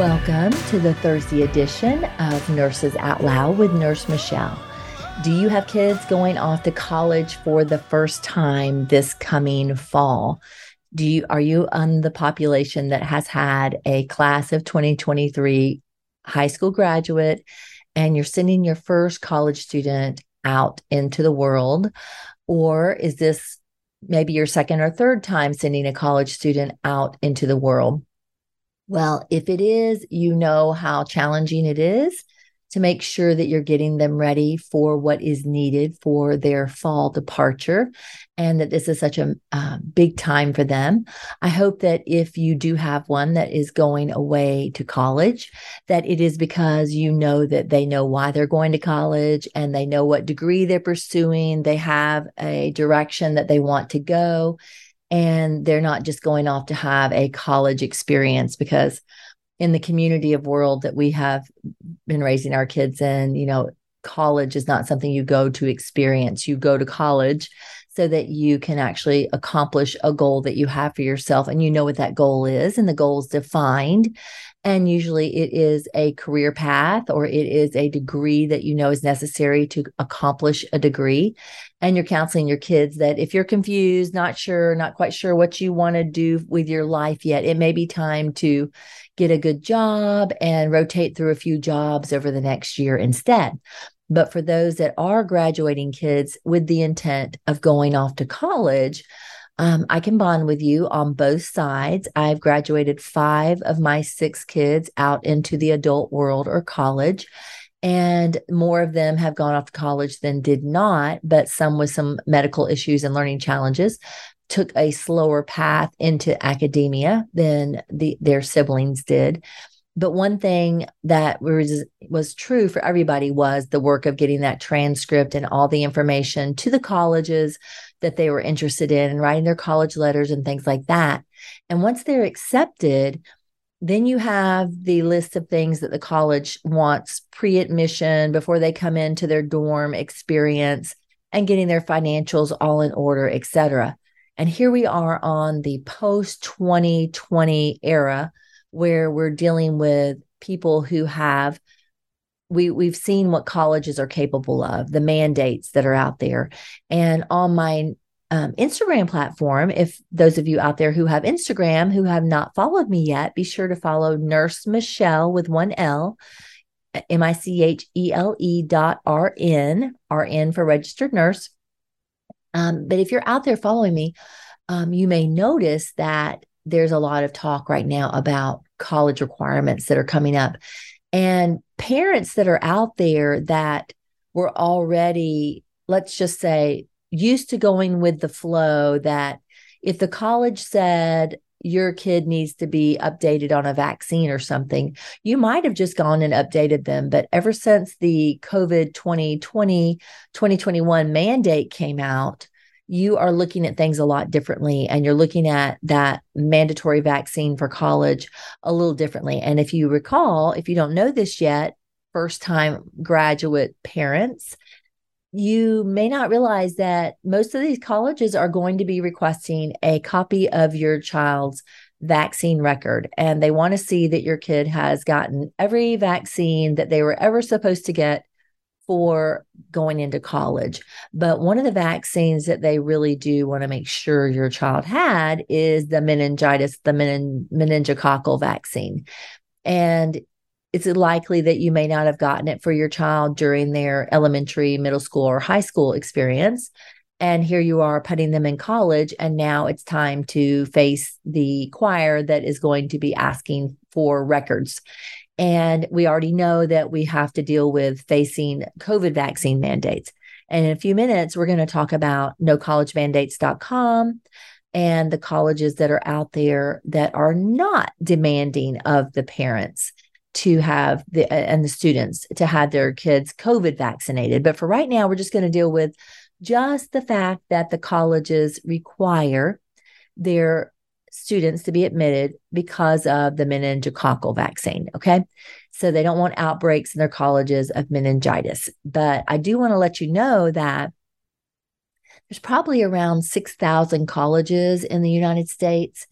Welcome to the Thursday edition of Nurses Out Loud with Nurse Michele. Do you have kids going off to college for the first time this coming fall? Do you are you on the population that has had a class of 2023 high school graduate and you're sending your first college student out into the world or is this maybe your second or third time sending a college student out into the world? Well, if it is, you know how challenging it is to make sure that you're getting them ready for what is needed for their fall departure and that this is such a uh, big time for them. I hope that if you do have one that is going away to college, that it is because you know that they know why they're going to college and they know what degree they're pursuing, they have a direction that they want to go. And they're not just going off to have a college experience because in the community of world that we have been raising our kids in, you know, college is not something you go to experience. You go to college so that you can actually accomplish a goal that you have for yourself and you know what that goal is and the goal is defined and usually it is a career path or it is a degree that you know is necessary to accomplish a degree. And you're counseling your kids that if you're confused not sure not quite sure what you want to do with your life yet it may be time to get a good job and rotate through a few jobs over the next year instead. But for those that are graduating kids with the intent of going off to college, um, I can bond with you on both sides. I've graduated five of my six kids out into the adult world or college, and more of them have gone off to college than did not, but some with some medical issues and learning challenges took a slower path into academia than the, their siblings did. But one thing that was was true for everybody was the work of getting that transcript and all the information to the colleges that they were interested in and writing their college letters and things like that. And once they're accepted, then you have the list of things that the college wants pre-admission before they come into their dorm experience and getting their financials all in order, et cetera. And here we are on the post 2020 era where we're dealing with people who have we we've seen what colleges are capable of, the mandates that are out there. And on my um, Instagram platform, if those of you out there who have Instagram who have not followed me yet, be sure to follow Nurse Michele with one L, M I C H E L E dot R N, R N for registered nurse. Um, but if you're out there following me, um, you may notice that there's a lot of talk right now about college requirements that are coming up. And parents that are out there that were already, let's just say, used to going with the flow that if the college said your kid needs to be updated on a vaccine or something, you might have just gone and updated them. But ever since the COVID 2020, 2021 mandate came out, you are looking at things a lot differently and you're looking at that mandatory vaccine for college a little differently. And if you recall, if you don't know this yet, first time graduate parents, you may not realize that most of these colleges are going to be requesting a copy of your child's vaccine record and they want to see that your kid has gotten every vaccine that they were ever supposed to get for going into college. But one of the vaccines that they really do want to make sure your child had is the meningitis, the menin- meningococcal vaccine. And it's likely that you may not have gotten it for your child during their elementary, middle school, or high school experience. And here you are putting them in college. And now it's time to face the choir that is going to be asking for records. And we already know that we have to deal with facing COVID vaccine mandates. And in a few minutes, we're going to talk about nocollegemandates.com and the colleges that are out there that are not demanding of the parents to have the uh, and the students to have their kids covid vaccinated but for right now we're just going to deal with just the fact that the colleges require their students to be admitted because of the meningococcal vaccine. Okay. So they don't want outbreaks in their colleges of meningitis. But I do want to let you know that there's probably around 6,000 colleges in the United States.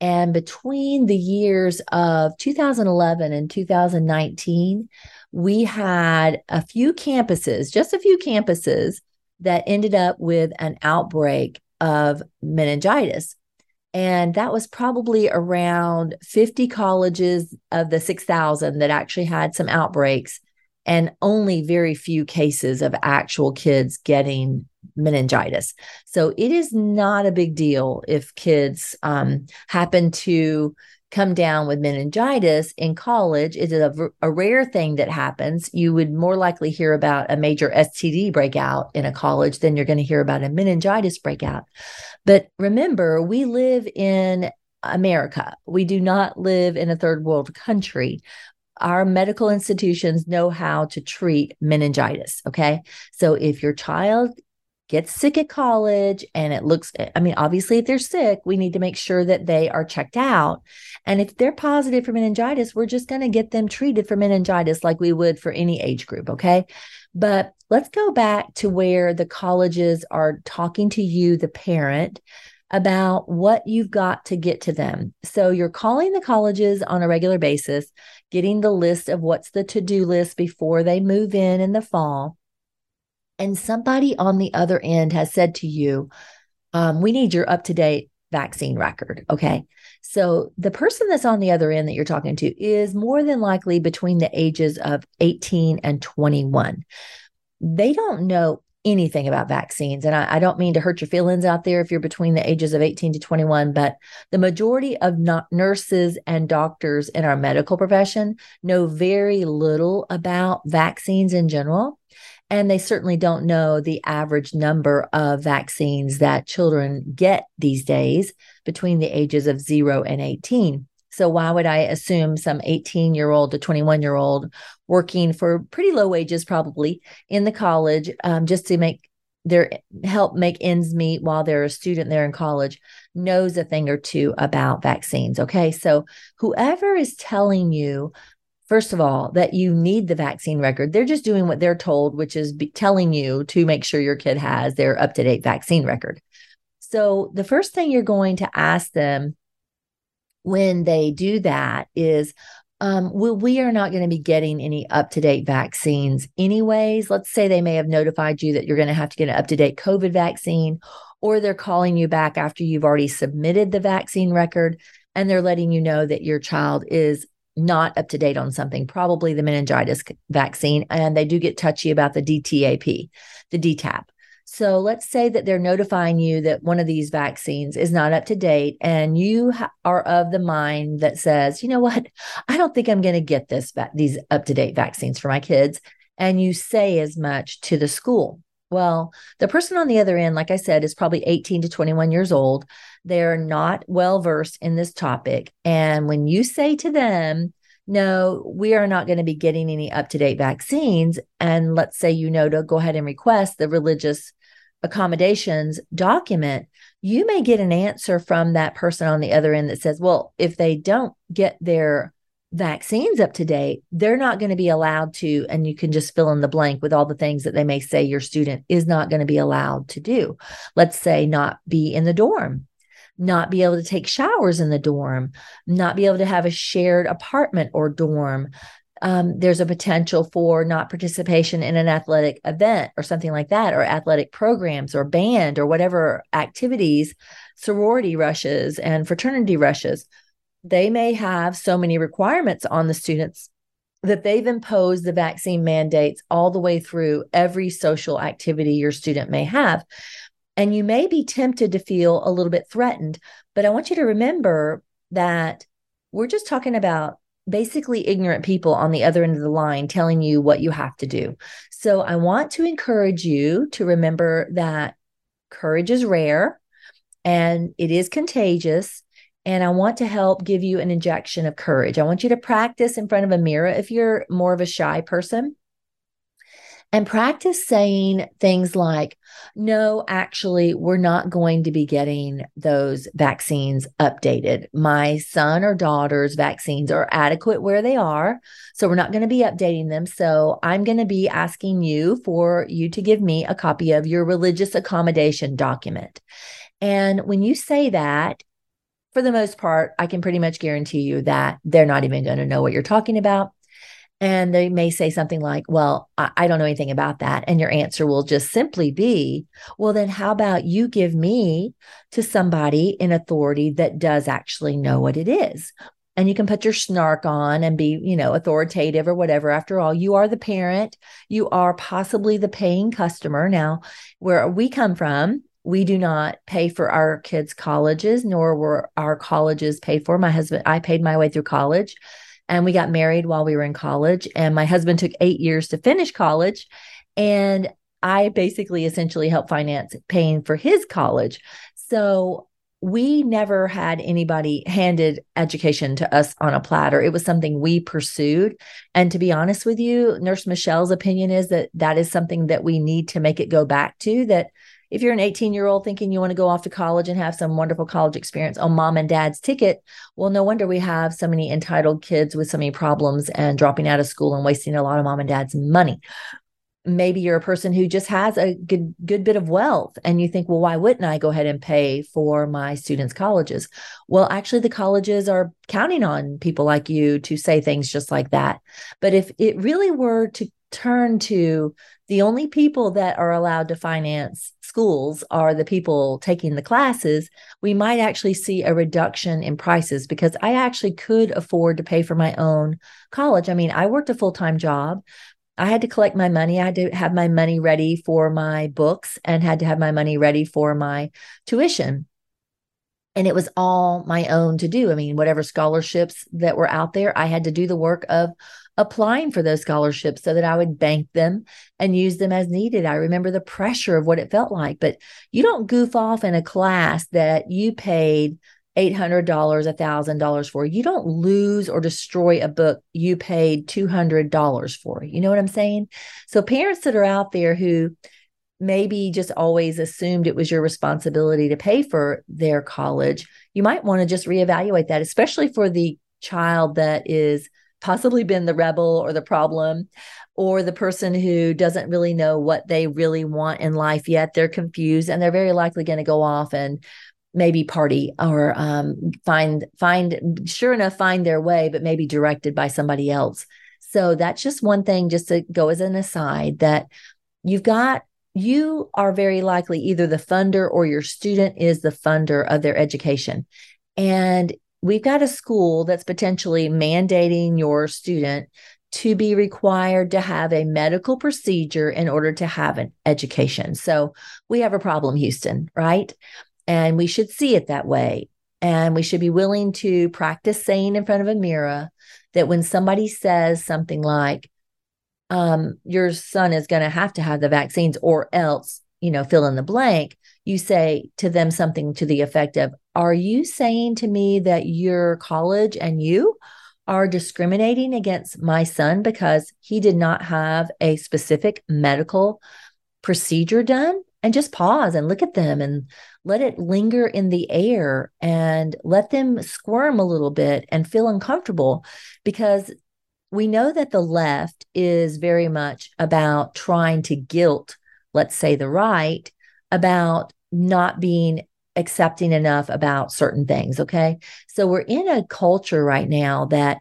And between the years of 2011 and 2019, we had a few campuses, just a few campuses that ended up with an outbreak of meningitis. And that was probably around 50 colleges of the 6,000 that actually had some outbreaks, and only very few cases of actual kids getting meningitis. So it is not a big deal if kids um, happen to come down with meningitis in college is a, a rare thing that happens you would more likely hear about a major std breakout in a college than you're going to hear about a meningitis breakout but remember we live in america we do not live in a third world country our medical institutions know how to treat meningitis. Okay. So if your child gets sick at college and it looks i mean obviously if they're sick we need to make sure that they are checked out. And if they're positive for meningitis we're just going to get them treated for meningitis like we would for any age group okay? But let's go back to where the colleges are talking to you the parent about what you've got to get to them. So you're calling the colleges on a regular basis, getting the list of what's the to do list before they move in in the fall and somebody on the other end has said to you, um, we need your up to date vaccine record. Okay. So the person that's on the other end that you're talking to is more than likely between the ages of 18 and 21. They don't know anything about vaccines. And I, I, don't mean to hurt your feelings out there if you're between the ages of 18 to 21, but the majority of nurses and doctors in our medical profession know very little about vaccines in general. And they certainly don't know the average number of vaccines that children get these days between the ages of zero and 18. So, why would I assume some 18 year old to 21 year old working for pretty low wages, probably in the college, um, just to make their help make ends meet while they're a student there in college, knows a thing or two about vaccines? Okay. So, whoever is telling you first of all, that you need the vaccine record. They're just doing what they're told, which is telling you to make sure your kid has their up to date vaccine record. So, the first thing you're going to ask them when they do that is, um, well, we are not going to be getting any up to date vaccines, anyways. Let's say they may have notified you that you're going to have to get an up to date COVID vaccine, or they're calling you back after you've already submitted the vaccine record and they're letting you know that your child is not up to date on something, probably the meningitis vaccine, and they do get touchy about the DTAP, the DTaP. So let's say that they're notifying you that one of these vaccines is not up to date, and you ha- are of the mind that says, you know what, I don't think I'm going to get this va- these up to date vaccines for my kids, and you say as much to the school. Well, the person on the other end, like I said, is probably 18 to 21 years old. They're not well versed in this topic. And when you say to them, no, we are not going to be getting any up to date vaccines. And let's say you know to go ahead and request the religious accommodations document, you may get an answer from that person on the other end that says, well, if they don't get their vaccines up to date, they're not going to be allowed to, and you can just fill in the blank with all the things that they may say your student is not going to be allowed to do. Let's say not be in the dorm, not be able to take showers in the dorm, not be able to have a shared apartment or dorm. Um, there's a potential for not participation in an athletic event or something like that, or athletic programs or band or whatever activities, sorority rushes and fraternity rushes they may have so many requirements on the students that they've imposed the vaccine mandates all the way through every social activity your student may have. And you may be tempted to feel a little bit threatened, but I want you to remember that we're just talking about basically ignorant people on the other end of the line telling you what you have to do. So I want to encourage you to remember that courage is rare and it is contagious. And I want to help give you an injection of courage. I want you to practice in front of a mirror if you're more of a shy person and practice saying things like, no, actually, we're not going to be getting those vaccines updated. My son or daughter's vaccines are adequate where they are. So we're not going to be updating them. So I'm going to be asking you for you to give me a copy of your religious accommodation document. And when you say that, for the most part, I can pretty much guarantee you that they're not even going to know what you're talking about. And they may say something like, Well, I, I, don't know anything about that. And your answer will just simply be, Well, then how about you give me to somebody in authority that does actually know what it is? And you can put your snark on and be, you know, authoritative or whatever. After all, you are the parent, you are possibly the paying customer. Now, where we come from, we do not pay for our kids' colleges, nor were our colleges paid for. My husband, I paid my way through college and we got married while we were in college and my husband took 8 years to finish college and I basically essentially helped finance paying for his college. So we never had anybody handed education to us on a platter. It was something we pursued. And to be honest with you, Nurse Michele's opinion is that that is something that we need to make it go back to that if you're an 18 year old thinking you want to go off to college and have some wonderful college experience on mom and dad's ticket, well, no wonder we have so many entitled kids with so many problems and dropping out of school and wasting a lot of mom and dad's money. Maybe you're a person who just has a good good bit of wealth and you think, well, why wouldn't I go ahead and pay for my students' colleges? Well, actually, the colleges are counting on people like you to say things just like that. But if it really were to turn to the only people that are allowed to finance schools are the people taking the classes, we might actually see a reduction in prices because I actually could afford to pay for my own college. I mean, I worked a full time job. I had to collect my money. I had to have my money ready for my books and had to have my money ready for my tuition. And it was all my own to do. I mean, whatever scholarships that were out there, I had to do the work of applying for those scholarships so that I would bank them and use them as needed. I remember the pressure of what it felt like, but you don't goof off in a class that you paid $800, $1,000 for. You don't lose or destroy a book you paid $200 for. You know what I'm saying? So, parents that are out there who maybe just always assumed it was your responsibility to pay for their college, you might want to just reevaluate that, especially for the child that is possibly been the rebel or the problem or the person who doesn't really know what they really want in life yet. They're confused and they're very likely going to go off and maybe party or um, find find sure enough find their way, but maybe directed by somebody else. So that's just one thing, just to go as an aside, that you've got you are very likely either the funder or your student is the funder of their education. And we've got a school that's potentially mandating your student to be required to have a medical procedure in order to have an education. So we have a problem, Houston, right? And we should see it that way. And we should be willing to practice saying in front of a mirror that when somebody says something like, um, your son is going to have to have the vaccines or else, you know, fill in the blank, you say to them something to the effect of, Are you saying to me that your college and you are discriminating against my son because he did not have a specific medical procedure done? And just pause and look at them and let it linger in the air and let them squirm a little bit and feel uncomfortable because we know that the left is very much about trying to guilt, let's say, the right about not being accepting enough about certain things. Okay. So we're in a culture right now that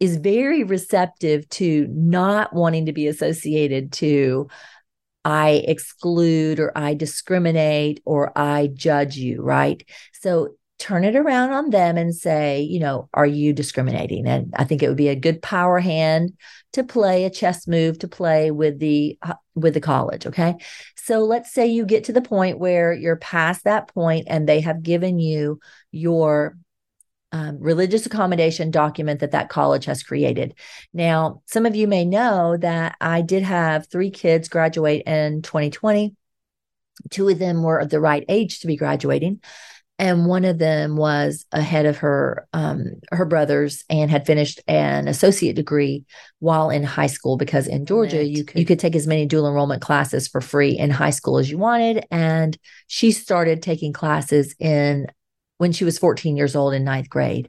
is very receptive to not wanting to be associated to I exclude or I discriminate or I judge you, right? So turn it around on them and say, you know, are you discriminating? And I think it would be a good power hand to play a chess move to play with the uh, with the college, okay? So let's say you get to the point where you're past that point and they have given you your um, religious accommodation document that that college has created. Now, some of you may know that I did have three kids graduate in 2020. Two of them were of the right age to be graduating and one of them was ahead of her um, her brothers and had finished an associate degree while in high school because in Georgia you could, you could take as many dual enrollment classes for free in high school as you wanted. And she started taking classes in when she was 14 years old in ninth grade.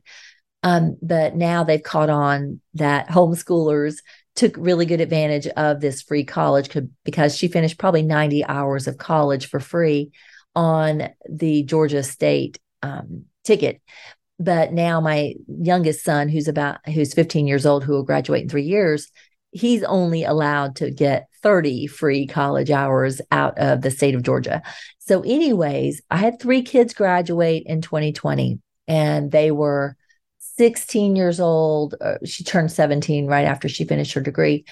Um, but now they've caught on that homeschoolers took really good advantage of this free college because she finished probably 90 hours of college for free on the Georgia State um, ticket. But now my youngest son, who's about who's 15 years old, who will graduate in three years, he's only allowed to get 30 free college hours out of the state of Georgia. So, anyways, I had three kids graduate in 2020, and they were 16 years old. Uh, she turned 17 right after she finished her degree.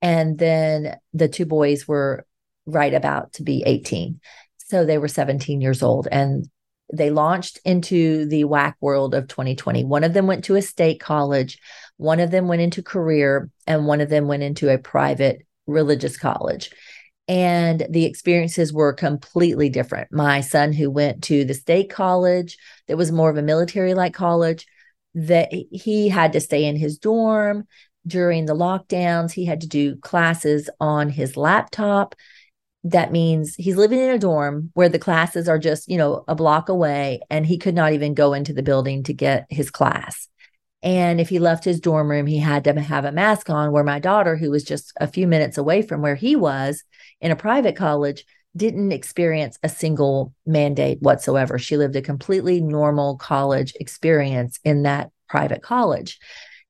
And then the two boys were right about to be 18. So they were 17 years old and they launched into the whack world of 2020. One of them went to a state college, one of them went into career, and one of them went into a private religious college. And the experiences were completely different. My son, who went to the state college, that was more of a military like college, that he had to stay in his dorm during the lockdowns. He had to do classes on his laptop that means he's living in a dorm where the classes are just, you know, a block away and he could not even go into the building to get his class. And if he left his dorm room, he had to have a mask on. Where my daughter, who was just a few minutes away from where he was in a private college, didn't experience a single mandate whatsoever. She lived a completely normal college experience in that private college.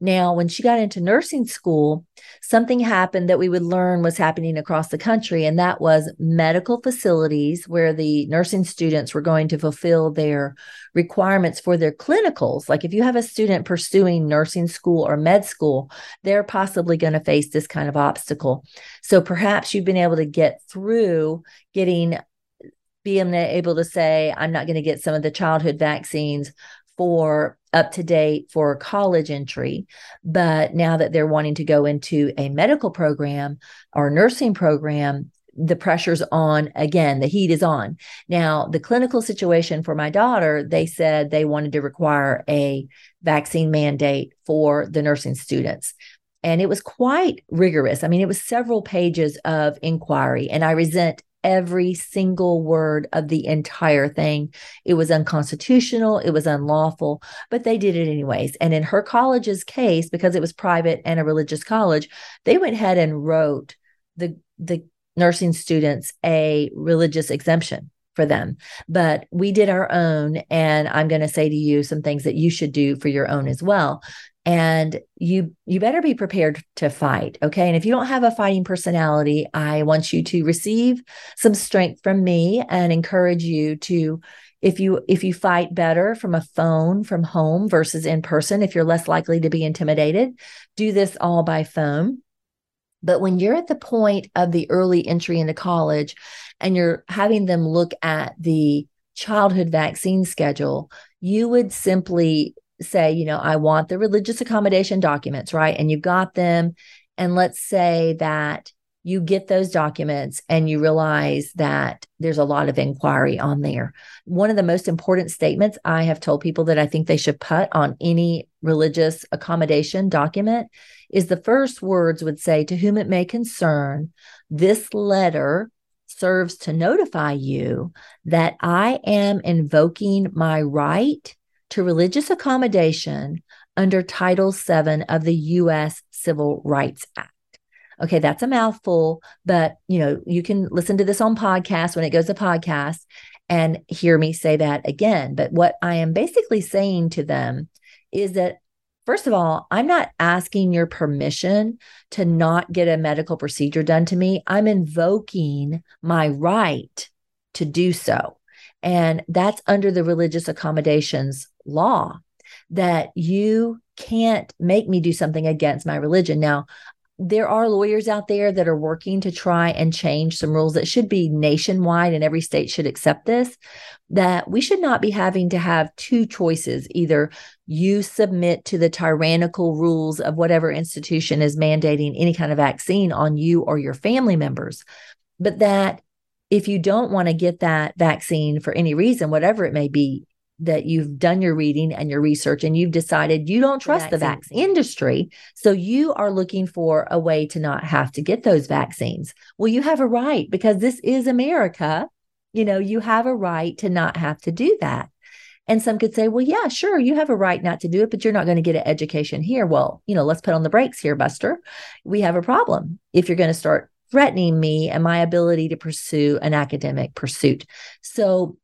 Now, when she got into nursing school, something happened that we would learn was happening across the country, and that was medical facilities where the nursing students were going to fulfill their requirements for their clinicals. Like if you have a student pursuing nursing school or med school, they're possibly going to face this kind of obstacle. So perhaps you've been able to get through getting being able to say, I'm not going to get some of the childhood vaccines for up to date for college entry. But now that they're wanting to go into a medical program or nursing program, the pressure's on again, the heat is on. Now, the clinical situation for my daughter, they said they wanted to require a vaccine mandate for the nursing students. And it was quite rigorous. I mean, it was several pages of inquiry, and I resent every single word of the entire thing. It was unconstitutional, it was unlawful, but they did it anyways. And in her college's case, because it was private and a religious college, they went ahead and wrote the the nursing students a religious exemption for them. But we did our own. And I'm going to say to you some things that you should do for your own as well and you you better be prepared to fight okay? And if you don't have a fighting personality i want you to receive some strength from me and encourage you to if you if you fight better from a phone from home versus in person if you're less likely to be intimidated do this all by phone. But when you're at the point of the early entry into college and you're having them look at the childhood vaccine schedule you would simply say, you know, I want the religious accommodation documents, right? And you got them. And let's say that you get those documents and you realize that there's a lot of inquiry on there. One of the most important statements I have told people that I think they should put on any religious accommodation document is the first words would say, To whom it may concern, this letter serves to notify you that I am invoking my right to religious accommodation under Title VII of the U.S. Civil Rights Act. Okay, that's a mouthful, but you know, you can listen to this on podcast when it goes to podcast and hear me say that again. But what I am basically saying to them is that First of all, I'm not asking your permission to not get a medical procedure done to me. I'm invoking my right to do so. And that's under the religious accommodations law that you can't make me do something against my religion. Now, there are lawyers out there that are working to try and change some rules that should be nationwide and every state should accept this that we should not be having to have two choices either you submit to the tyrannical rules of whatever institution is mandating any kind of vaccine on you or your family members but that if you don't want to get that vaccine for any reason whatever it may be that you've done your reading and your research and you've decided you don't trust the vaccine, the vaccine industry. So you are looking for a way to not have to get those vaccines. Well, you have a right because this is America. You know, you have a right to not have to do that. And some could say, well, yeah, sure, you have a right not to do it, but you're not going to get an education here. Well, you know, let's put on the brakes here, Buster. We have a problem. If you're going to start threatening me and my ability to pursue an academic pursuit. So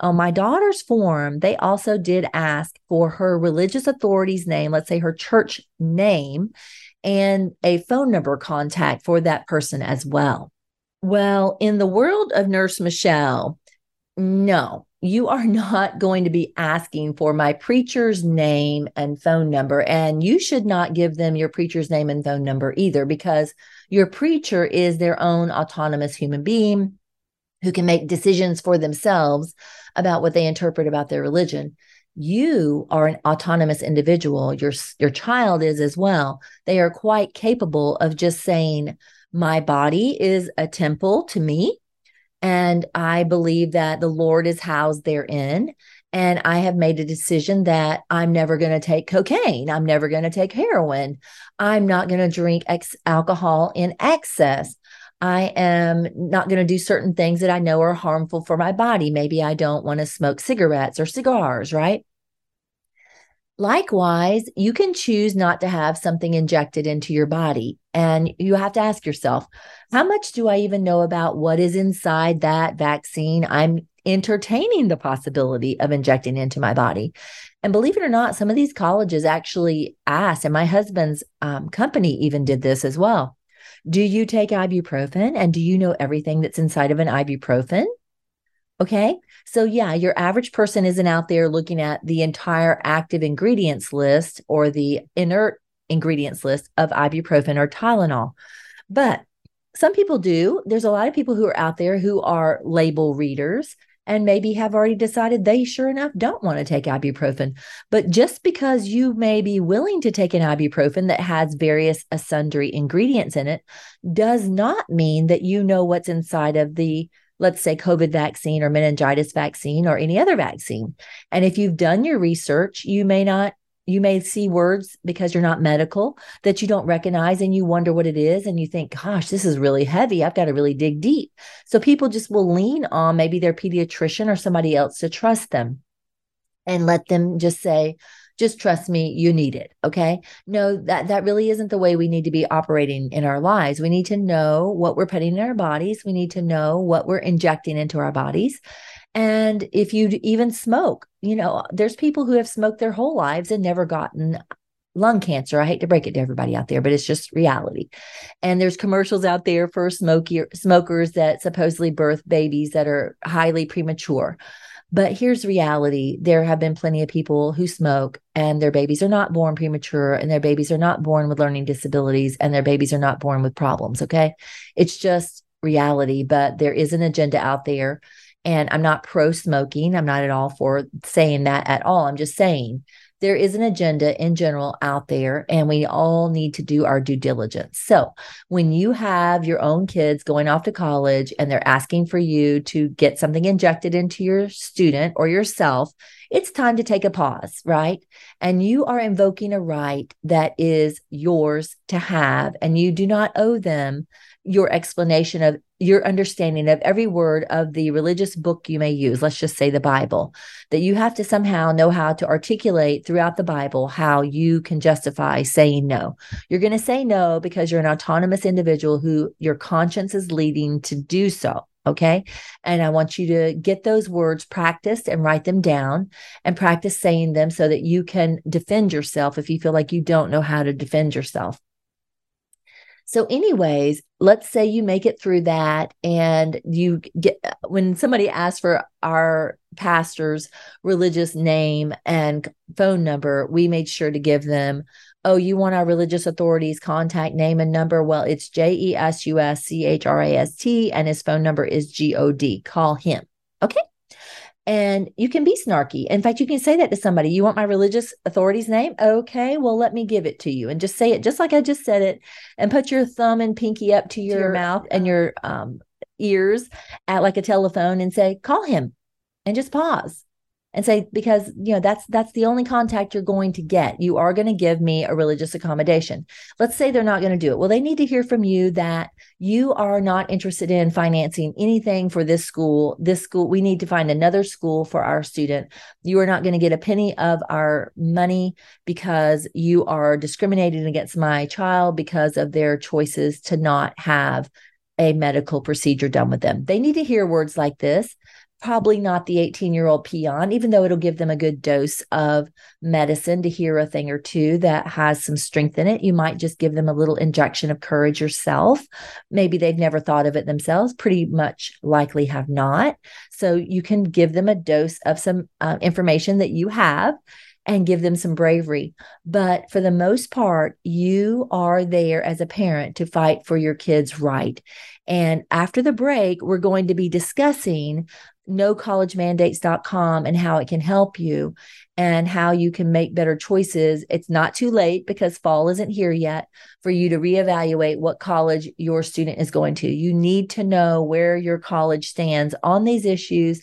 on my daughter's form, they also did ask for her religious authority's name, let's say her church name, and a phone number contact for that person as well. Well, in the world of Nurse Michele, no, you are not going to be asking for my preacher's name and phone number. And you should not give them your preacher's name and phone number either, because your preacher is their own autonomous human being who can make decisions for themselves about what they interpret about their religion. You are an autonomous individual. Your your child is as well. They are quite capable of just saying my body is a temple to me and i believe that the lord is housed therein and i have made a decision that i'm never going to take cocaine. I'm never going to take heroin. I'm not going to drink ex- alcohol in excess I am not going to do certain things that I know are harmful for my body. Maybe I don't want to smoke cigarettes or cigars, right? Likewise, you can choose not to have something injected into your body. And you have to ask yourself, how much do I even know about what is inside that vaccine I'm entertaining the possibility of injecting into my body? And believe it or not, some of these colleges actually ask, and my husband's um, company even did this as well do you take ibuprofen and do you know everything that's inside of an ibuprofen? Okay. So, yeah, your average person isn't out there looking at the entire active ingredients list or the inert ingredients list of ibuprofen or Tylenol. But some people do. There's a lot of people who are out there who are label readers and maybe have already decided they sure enough don't want to take ibuprofen. But just because you may be willing to take an ibuprofen that has various sundry ingredients in it does not mean that you know what's inside of the let's say COVID vaccine or meningitis vaccine or any other vaccine. And if you've done your research, you may not you may see words because you're not medical that you don't recognize and you wonder what it is. And you think, gosh, this is really heavy. I've got to really dig deep. So people just will lean on maybe their pediatrician or somebody else to trust them and let them just say, just trust me you need it okay no that that really isn't the way we need to be operating in our lives we need to know what we're putting in our bodies we need to know what we're injecting into our bodies and if you even smoke, you know, there's people who have smoked their whole lives and never gotten lung cancer. I hate to break it to everybody out there, but it's just reality. And there's commercials out there for smoky smokers that supposedly birth babies that are highly premature. But here's reality. There have been plenty of people who smoke and their babies are not born premature and their babies are not born with learning disabilities and their babies are not born with problems. Okay. It's just reality, but there is an agenda out there and I'm not pro smoking. I'm not at all for saying that at all. I'm just saying there is an agenda in general out there, and we all need to do our due diligence. So, when you have your own kids going off to college and they're asking for you to get something injected into your student or yourself, it's time to take a pause, right? And you are invoking a right that is yours to have, and you do not owe them your explanation of your understanding of every word of the religious book you may use, let's just say the Bible, that you have to somehow know how to articulate throughout the Bible how you can justify saying no. You're going to say no because you're an autonomous individual who your conscience is leading to do so. Okay. And I want you to get those words practiced and write them down and practice saying them so that you can defend yourself if you feel like you don't know how to defend yourself. So, anyways, let's say you make it through that and you get when somebody asks for our pastor's religious name and phone number, we made sure to give them, oh, you want our religious authorities contact name and number? Well, it's J E S U S C H R A S T, and his phone number is G O D. Call him. Okay and you can be snarky. In fact, you can say that to somebody. You want my religious authority's name? Okay, well, let me give it to you. And just say it just like I just said it and put your thumb and pinky up to your, your mouth and your um, ears at like a telephone and say, call him and just pause and say because you know that's that's the only contact you're going to get. You are going to give me a religious accommodation. Let's say they're not going to do it. Well they need to hear from you that you are not interested in financing anything for this school. This school we need to find another school for our student. You are not going to get a penny of our money because you are discriminating against my child because of their choices to not have a medical procedure done with them. They need to hear words like this probably not the 18 year old peon, even though it'll give them a good dose of medicine to hear a thing or two that has some strength in it. You might just give them a little injection of courage yourself. Maybe they've never thought of it themselves, pretty much likely have not. So you can give them a dose of some uh, information that you have and give them some bravery. But for the most part, you are there as a parent to fight for your kids' right. And after the break, we're going to be discussing nocollegemandates.com and how it can help you and how you can make better choices. It's not too late because fall isn't here yet for you to reevaluate what college your student is going to. You need to know where your college stands on these issues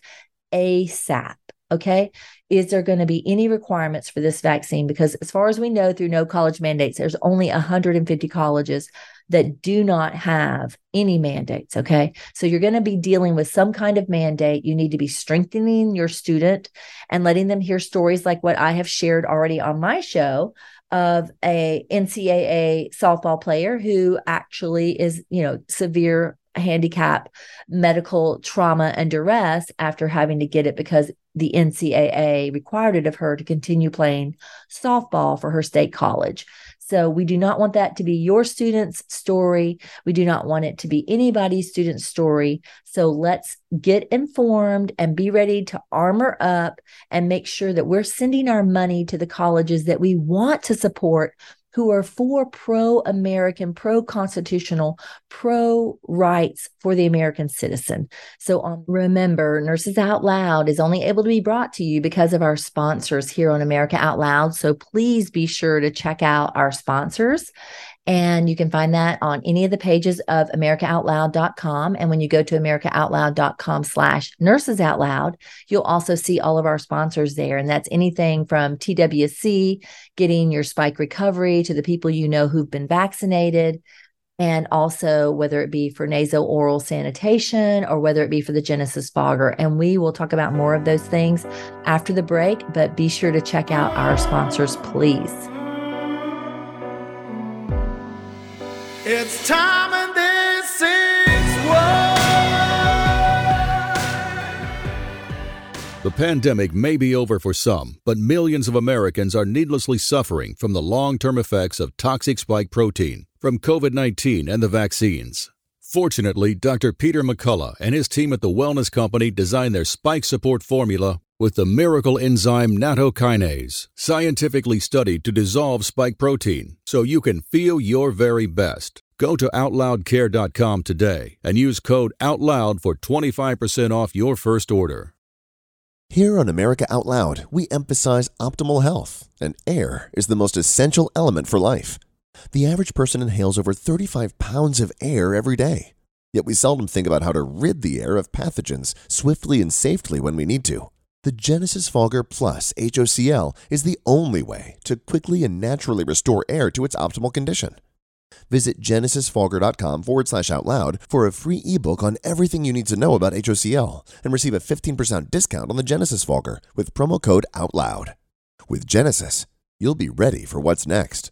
ASAP. Okay. Is there going to be any requirements for this vaccine? Because as far as we know through no college mandates, there's only 150 colleges that do not have any mandates. Okay. So you're going to be dealing with some kind of mandate. You need to be strengthening your student and letting them hear stories like what I have shared already on my show of a NCAA softball player who actually is, you know, severe handicap, medical trauma, and duress after having to get it because the NCAA required it of her to continue playing softball for her state college. So we do not want that to be your student's story. We do not want it to be anybody's student's story. So let's get informed and be ready to armor up and make sure that we're sending our money to the colleges that we want to support who are for pro American, pro constitutional, pro rights for the American citizen. So um, remember, Nurses Out Loud is only able to be brought to you because of our sponsors here on America Out Loud. So please be sure to check out our sponsors and you can find that on any of the pages of americaoutloud.com. And when you go to americaoutloud.com slash nurses out loud, you'll also see all of our sponsors there. And that's anything from TWC, getting your spike recovery to the people you know who've been vaccinated. And also, whether it be for nasal oral sanitation or whether it be for the Genesis fogger. And we will talk about more of those things after the break, but be sure to check out our sponsors, please. It's time and this is The pandemic may be over for some, but millions of Americans are needlessly suffering from the long term effects of toxic spike protein from COVID 19 and the vaccines. Fortunately, Dr. Peter McCullough and his team at the Wellness Company designed their spike support formula with the miracle enzyme nattokinase, scientifically studied to dissolve spike protein so you can feel your very best. Go to OutLoudCare.com today and use code OUTLOUD for 25% off your first order. Here on America Out Loud, we emphasize optimal health, and air is the most essential element for life. The average person inhales over 35 pounds of air every day, yet we seldom think about how to rid the air of pathogens swiftly and safely when we need to. The Genesis Fogger Plus HOCl is the only way to quickly and naturally restore air to its optimal condition. Visit genesisfogger.com forward slash out loud for a free ebook on everything you need to know about HOCl and receive a 15% discount on the Genesis Fogger with promo code OUTLOUD. With Genesis, you'll be ready for what's next.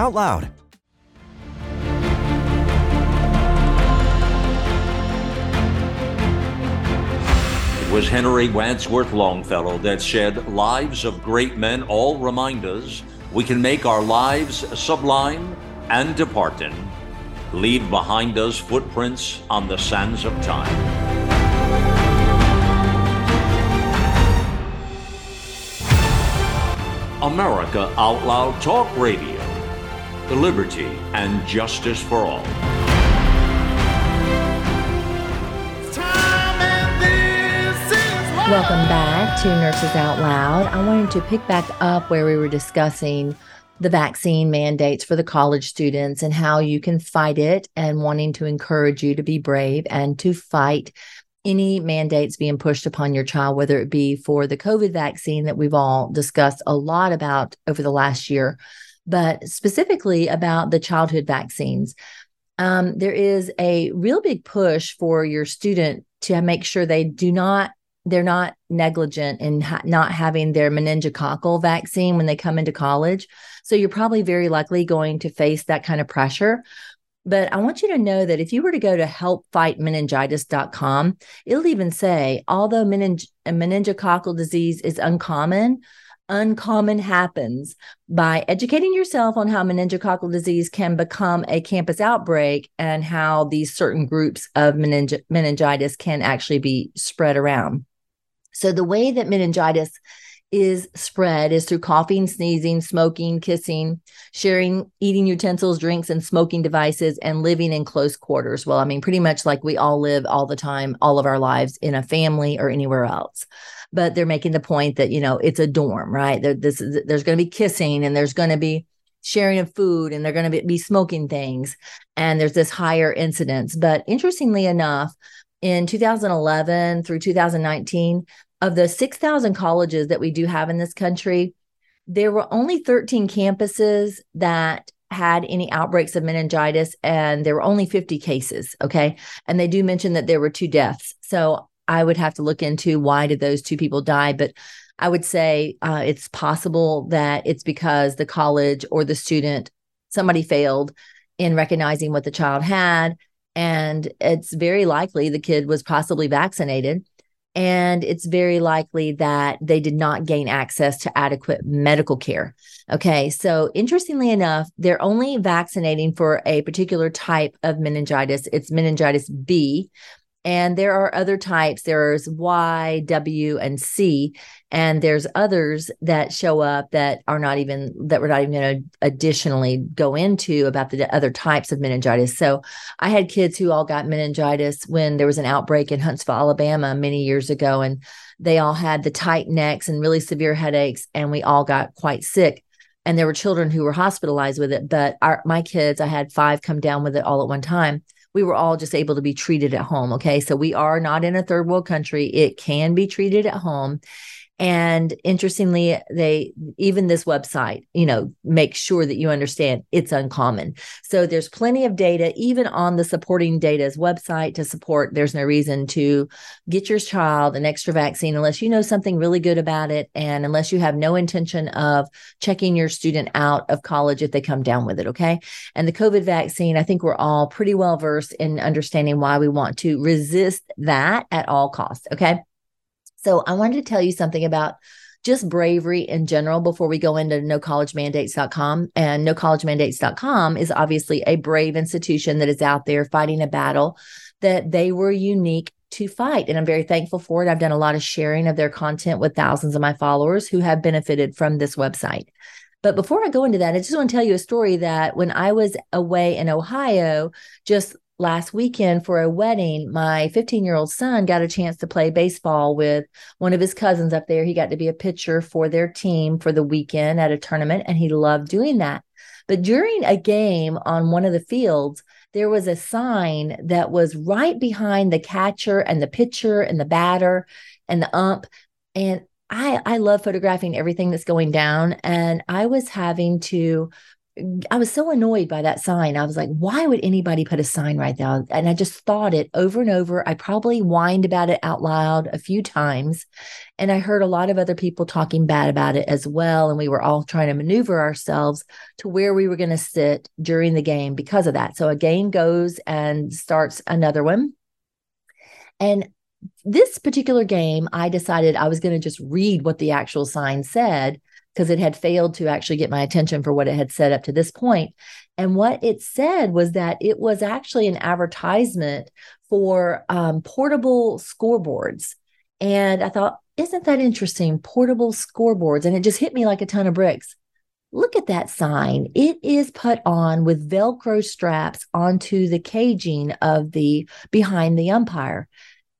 out loud. It was Henry Wadsworth Longfellow that said, Lives of great men all remind us we can make our lives sublime and departing, leave behind us footprints on the sands of time. America Out Loud Talk Radio liberty, and justice for all. Welcome back to Nurses Out Loud. I wanted to pick back up where we were discussing the vaccine mandates for the college students and how you can fight it and wanting to encourage you to be brave and to fight any mandates being pushed upon your child, whether it be for the COVID vaccine that we've all discussed a lot about over the last year, but specifically about the childhood vaccines. Um, there is a real big push for your student to make sure they do not they're not negligent in ha- not having their meningococcal vaccine when they come into college. So you're probably very likely going to face that kind of pressure. But I want you to know that if you were to go to helpfightmeningitis.com, it'll even say, although mening- meningococcal disease is uncommon, uncommon happens by educating yourself on how meningococcal disease can become a campus outbreak and how these certain groups of meningi- meningitis can actually be spread around. So, the way that meningitis is spread is through coughing, sneezing, smoking, kissing, sharing eating utensils, drinks, and smoking devices, and living in close quarters. Well, I mean, pretty much like we all live all the time, all of our lives in a family or anywhere else but they're making the point that you know it's a dorm, right? There, this is, there's going to be kissing and there's going to be sharing of food and they're going to be, be smoking things, and there's this higher incidence. But interestingly enough, in 2011 through 2019, of the 6,000 colleges that we do have in this country, there were only 13 campuses that had any outbreaks of meningitis and there were only 50 cases okay and they do mention that there were two deaths so I would have to look into why did those two people die, but I would say uh, it's possible that it's because the college or the student somebody failed in recognizing what the child had, and it's very likely the kid was possibly vaccinated. And it's very likely that they did not gain access to adequate medical care. Okay. So, interestingly enough, they're only vaccinating for a particular type of meningitis. It's meningitis B, and there are other types. There's Y, W, and C. And there's others that show up that are not even, that we're not even going to additionally go into about the other types of meningitis. So I had kids who all got meningitis when there was an outbreak in Huntsville, Alabama many years ago. And they all had the tight necks and really severe headaches. And we all got quite sick and there were children who were hospitalized with it but our my kids i had five come down with it all at one time we were all just able to be treated at home. Okay. So we are not in a third world country. It can be treated at home. And interestingly, they even this website, you know, make sure that you understand it's uncommon. So there's plenty of data, even on the supporting data's website to support. There's no reason to get your child an extra vaccine unless you know something really good about it. And unless you have no intention of checking your student out of college if they come down with it. Okay. And the COVID vaccine, I think we're all pretty well versed in understanding why we want to resist that at all costs. Okay. So I wanted to tell you something about just bravery in general before we go into nocollegemandates.com. And nocollegemandates.com is obviously a brave institution that is out there fighting a battle that they were unique to fight. And I'm very thankful for it. I've done a lot of sharing of their content with thousands of my followers who have benefited from this website. But before I go into that, I just want to tell you a story that when I was away in Ohio, just last weekend for a wedding, my 15 year old son got a chance to play baseball with one of his cousins up there. He got to be a pitcher for their team for the weekend at a tournament, and he loved doing that. But during a game on one of the fields, there was a sign that was right behind the catcher and the pitcher and the batter and the ump. And I, I love photographing everything that's going down. And I was having to I was so annoyed by that sign. I was like, why would anybody put a sign right there? And I just thought it over and over. I probably whined about it out loud a few times. And I heard a lot of other people talking bad about it as well. And we were all trying to maneuver ourselves to where we were going to sit during the game because of that. So a game goes and starts another one. And this particular game, I decided I was going to just read what the actual sign said because it had failed to actually get my attention for what it had said up to this point. And what it said was that it was actually an advertisement for um, portable scoreboards. And I thought, isn't that interesting? Portable scoreboards. And it just hit me like a ton of bricks. Look at that sign. It is put on with Velcro straps onto the caging of the behind the umpire.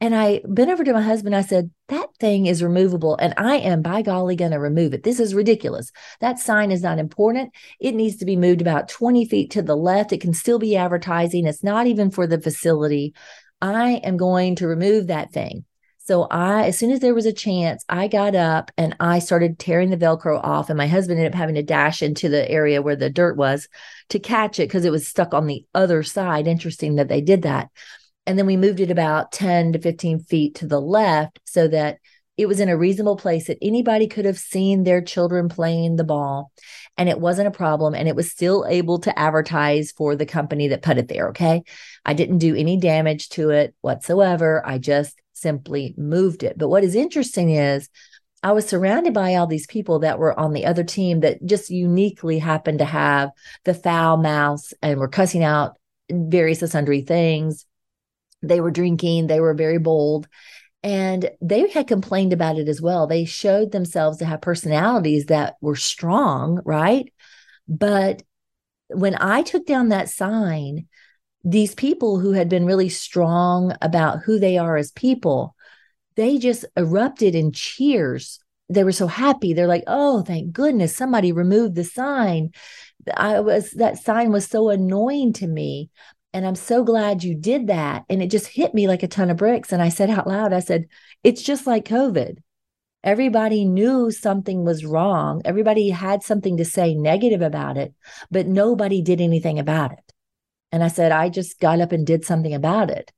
And I bent over to my husband. I said, That thing is removable, and I am by golly going to remove it. This is ridiculous. That sign is not important. It needs to be moved about 20 feet to the left. It can still be advertising. It's not even for the facility. I am going to remove that thing. So I, as soon as there was a chance, I got up and I started tearing the Velcro off. And my husband ended up having to dash into the area where the dirt was to catch it because it was stuck on the other side. Interesting that they did that. And then we moved it about 10 to 15 feet to the left so that it was in a reasonable place that anybody could have seen their children playing the ball. And it wasn't a problem and it was still able to advertise for the company that put it there okay? I didn't do any damage to it whatsoever. I just simply moved it. But what is interesting is i was surrounded by all these people that were on the other team that just uniquely happened to have the foul mouth and were cussing out various sundry things they were drinking, they were very bold. And they had complained about it as well. They showed themselves to have personalities that were strong, right? But when I took down that sign, these people who had been really strong about who they are as people, they just erupted in cheers. They were so happy. They're like, "Oh, thank goodness somebody removed the sign." I was that sign was so annoying to me. And I'm so glad you did that. And it just hit me like a ton of bricks. And I said out loud, I said, it's just like COVID. Everybody knew something was wrong. Everybody had something to say negative about it, but nobody did anything about it. And I said, I just got up and did something about it.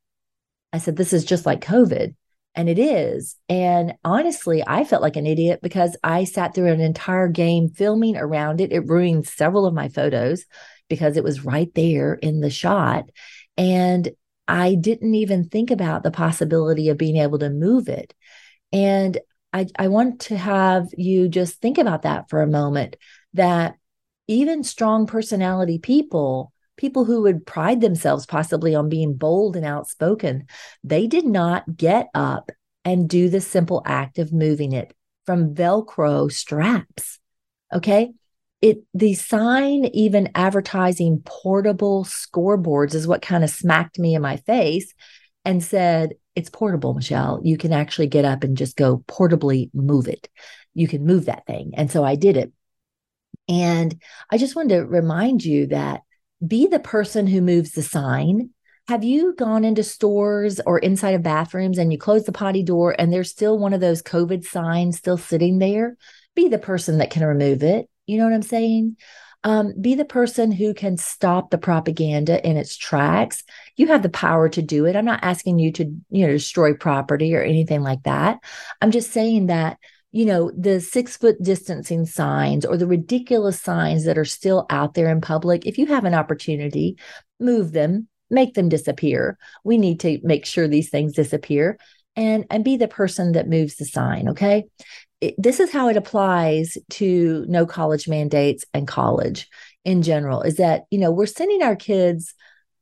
I said, this is just like COVID. And it is. And honestly, I felt like an idiot because I sat through an entire game filming around it. It ruined several of my photos because it was right there in the shot. And I didn't even think about the possibility of being able to move it. And I, I want to have you just think about that for a moment that even strong personality people, people who would pride themselves possibly on being bold and outspoken, they did not get up and do the simple act of moving it from Velcro straps. Okay it the sign even advertising portable scoreboards is what kind of smacked me in my face and said it's portable michele. You can actually get up and just go portably move it. You can move that thing. And so i did it. And i just wanted to remind you that be the person who moves the sign. Have you gone into stores or inside of bathrooms and you close the potty door and there's still one of those covid signs still sitting there? Be the person that can remove it you know what I'm saying? Um, be the person who can stop the propaganda in its tracks. You have the power to do it. I'm not asking you to, you know, destroy property or anything like that. I'm just saying that, you know, the six foot distancing signs or the ridiculous signs that are still out there in public, if you have an opportunity, move them, make them disappear. We need to make sure these things disappear and and be the person that moves the sign okay it, this is how it applies to no college mandates and college in general is that you know we're sending our kids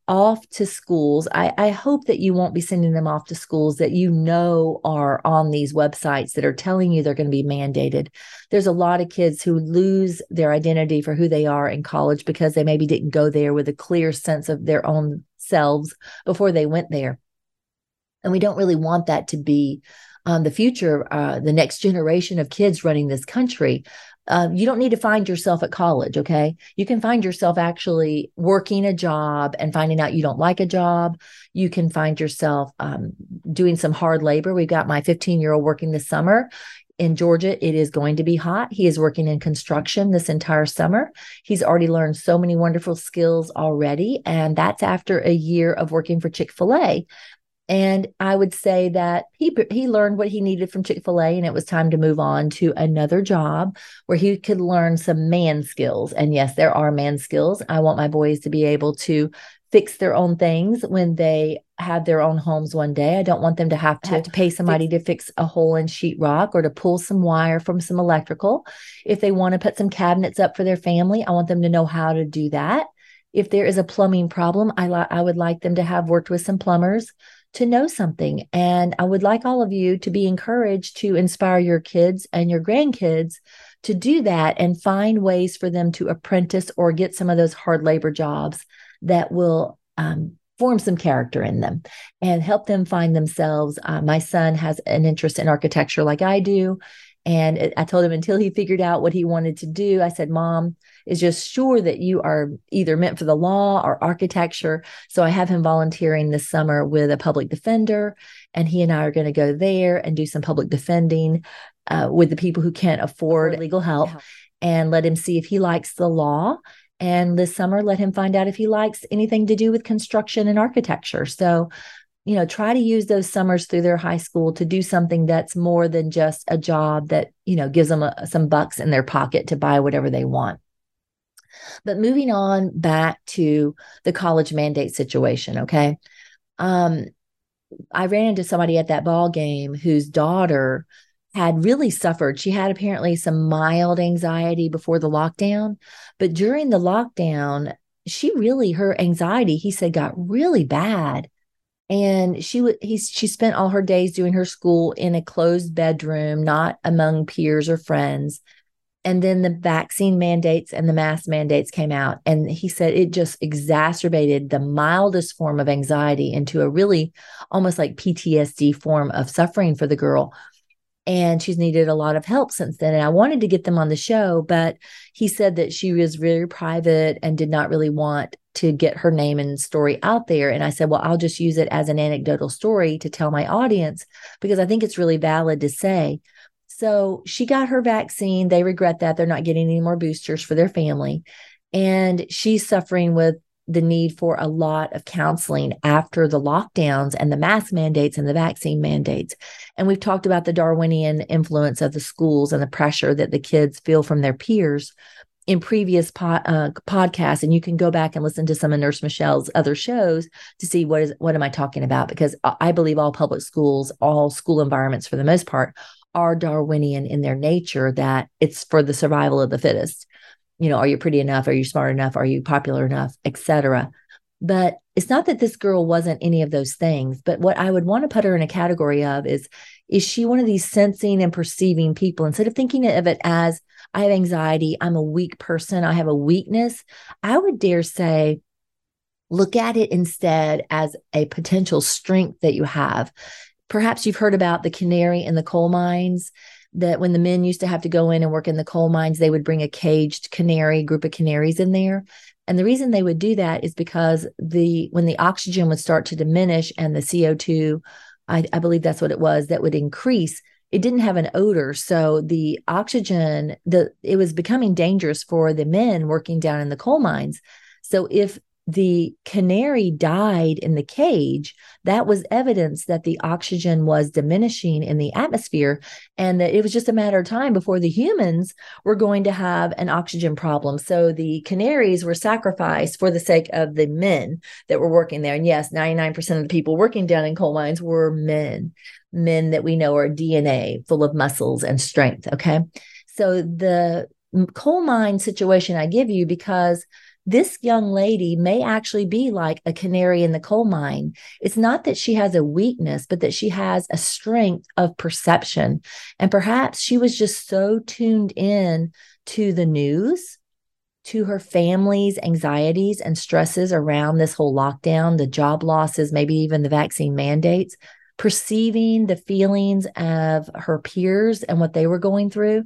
off to schools. I, I hope that you won't be sending them off to schools that you know are on these websites that are telling you they're going to be mandated. There's a lot of kids who lose their identity for who they are in college because they maybe didn't go there with a clear sense of their own selves before they went there. And we don't really want that to be um, the future, uh, the next generation of kids running this country. Uh, you don't need to find yourself at college, okay? You can find yourself actually working a job and finding out you don't like a job. You can find yourself um, doing some hard labor. We've got my 15 year old working this summer in Georgia, it is going to be hot. He is working in construction this entire summer. He's already learned so many wonderful skills already. And that's after a year of working for Chick fil A. And I would say that he he learned what he needed from Chick-fil-A and it was time to move on to another job where he could learn some man skills. And yes, there are man skills. I want my boys to be able to fix their own things when they have their own homes one day. I don't want them to have to, have to pay somebody fix- to fix a hole in sheetrock or to pull some wire from some electrical. If they want to put some cabinets up for their family, I want them to know how to do that. If there is a plumbing problem, I, li- I would like them to have worked with some plumbers to know something. And I would like all of you to be encouraged to inspire your kids and your grandkids to do that and find ways for them to apprentice or get some of those hard labor jobs that will um, form some character in them and help them find themselves. Uh, my son has an interest in architecture like I do. And I told him until he figured out what he wanted to do, I said, Mom is just sure that you are either meant for the law or architecture. So I have him volunteering this summer with a public defender, and he and I are going to go there and do some public defending uh, with the people who can't afford legal help and let him see if he likes the law. And this summer, let him find out if he likes anything to do with construction and architecture. So you know try to use those summers through their high school to do something that's more than just a job that you know gives them a, some bucks in their pocket to buy whatever they want. But moving on back to the college mandate situation okay? Um i ran into somebody at that ball game whose daughter had really suffered. She had apparently some mild anxiety before the lockdown but during the lockdown she really her anxiety he said got really bad and she would he she spent all her days doing her school in a closed bedroom not among peers or friends. And then the vaccine mandates and the mask mandates came out and he said it just exacerbated the mildest form of anxiety into a really almost like PTSD form of suffering for the girl and she's needed a lot of help since then. And I wanted to get them on the show, but he said that she was very private and did not really want to get her name and story out there. And I said, well, I'll just use it as an anecdotal story to tell my audience because I think it's really valid to say. So she got her vaccine. They regret that they're not getting any more boosters for their family. And she's suffering with the need for a lot of counseling after the lockdowns and the mask mandates and the vaccine mandates. And we've talked about the Darwinian influence of the schools and the pressure that the kids feel from their peers in previous po- uh, podcasts. And you can go back and listen to some of Nurse Michele's other shows to see what is what am I talking about? Because I believe all public schools, all school environments, for the most part, are Darwinian in their nature. That it's for the survival of the fittest you know, are you pretty enough? Are you smart enough? Are you popular enough, etc. But it's not that this girl wasn't any of those things. But what I would want to put her in a category of is, is she one of these sensing and perceiving people? Instead of thinking of it as, I have anxiety, I'm a weak person, I have a weakness, I would dare say, look at it instead as a potential strength that you have. Perhaps you've heard about the canary in the coal mines that when the men used to have to go in and work in the coal mines, they would bring a caged canary, group of canaries in there. And the reason they would do that is because the when the oxygen would start to diminish and the CO2, I, I believe that's what it was, that would increase, it didn't have an odor so the oxygen the it was becoming dangerous for the men working down in the coal mines so if the canary died in the cage, that was evidence that the oxygen was diminishing in the atmosphere and that it was just a matter of time before the humans were going to have an oxygen problem. So the canaries were sacrificed for the sake of the men that were working there. And yes, 99% of the people working down in coal mines were men, men that we know are DNA full of muscles and strength. Okay. So the coal mine situation I give you because this young lady may actually be like a canary in the coal mine. It's not that she has a weakness, but that she has a strength of perception. And perhaps she was just so tuned in to the news, to her family's anxieties and stresses around this whole lockdown, the job losses, maybe even the vaccine mandates. perceiving the feelings of her peers and what they were going through.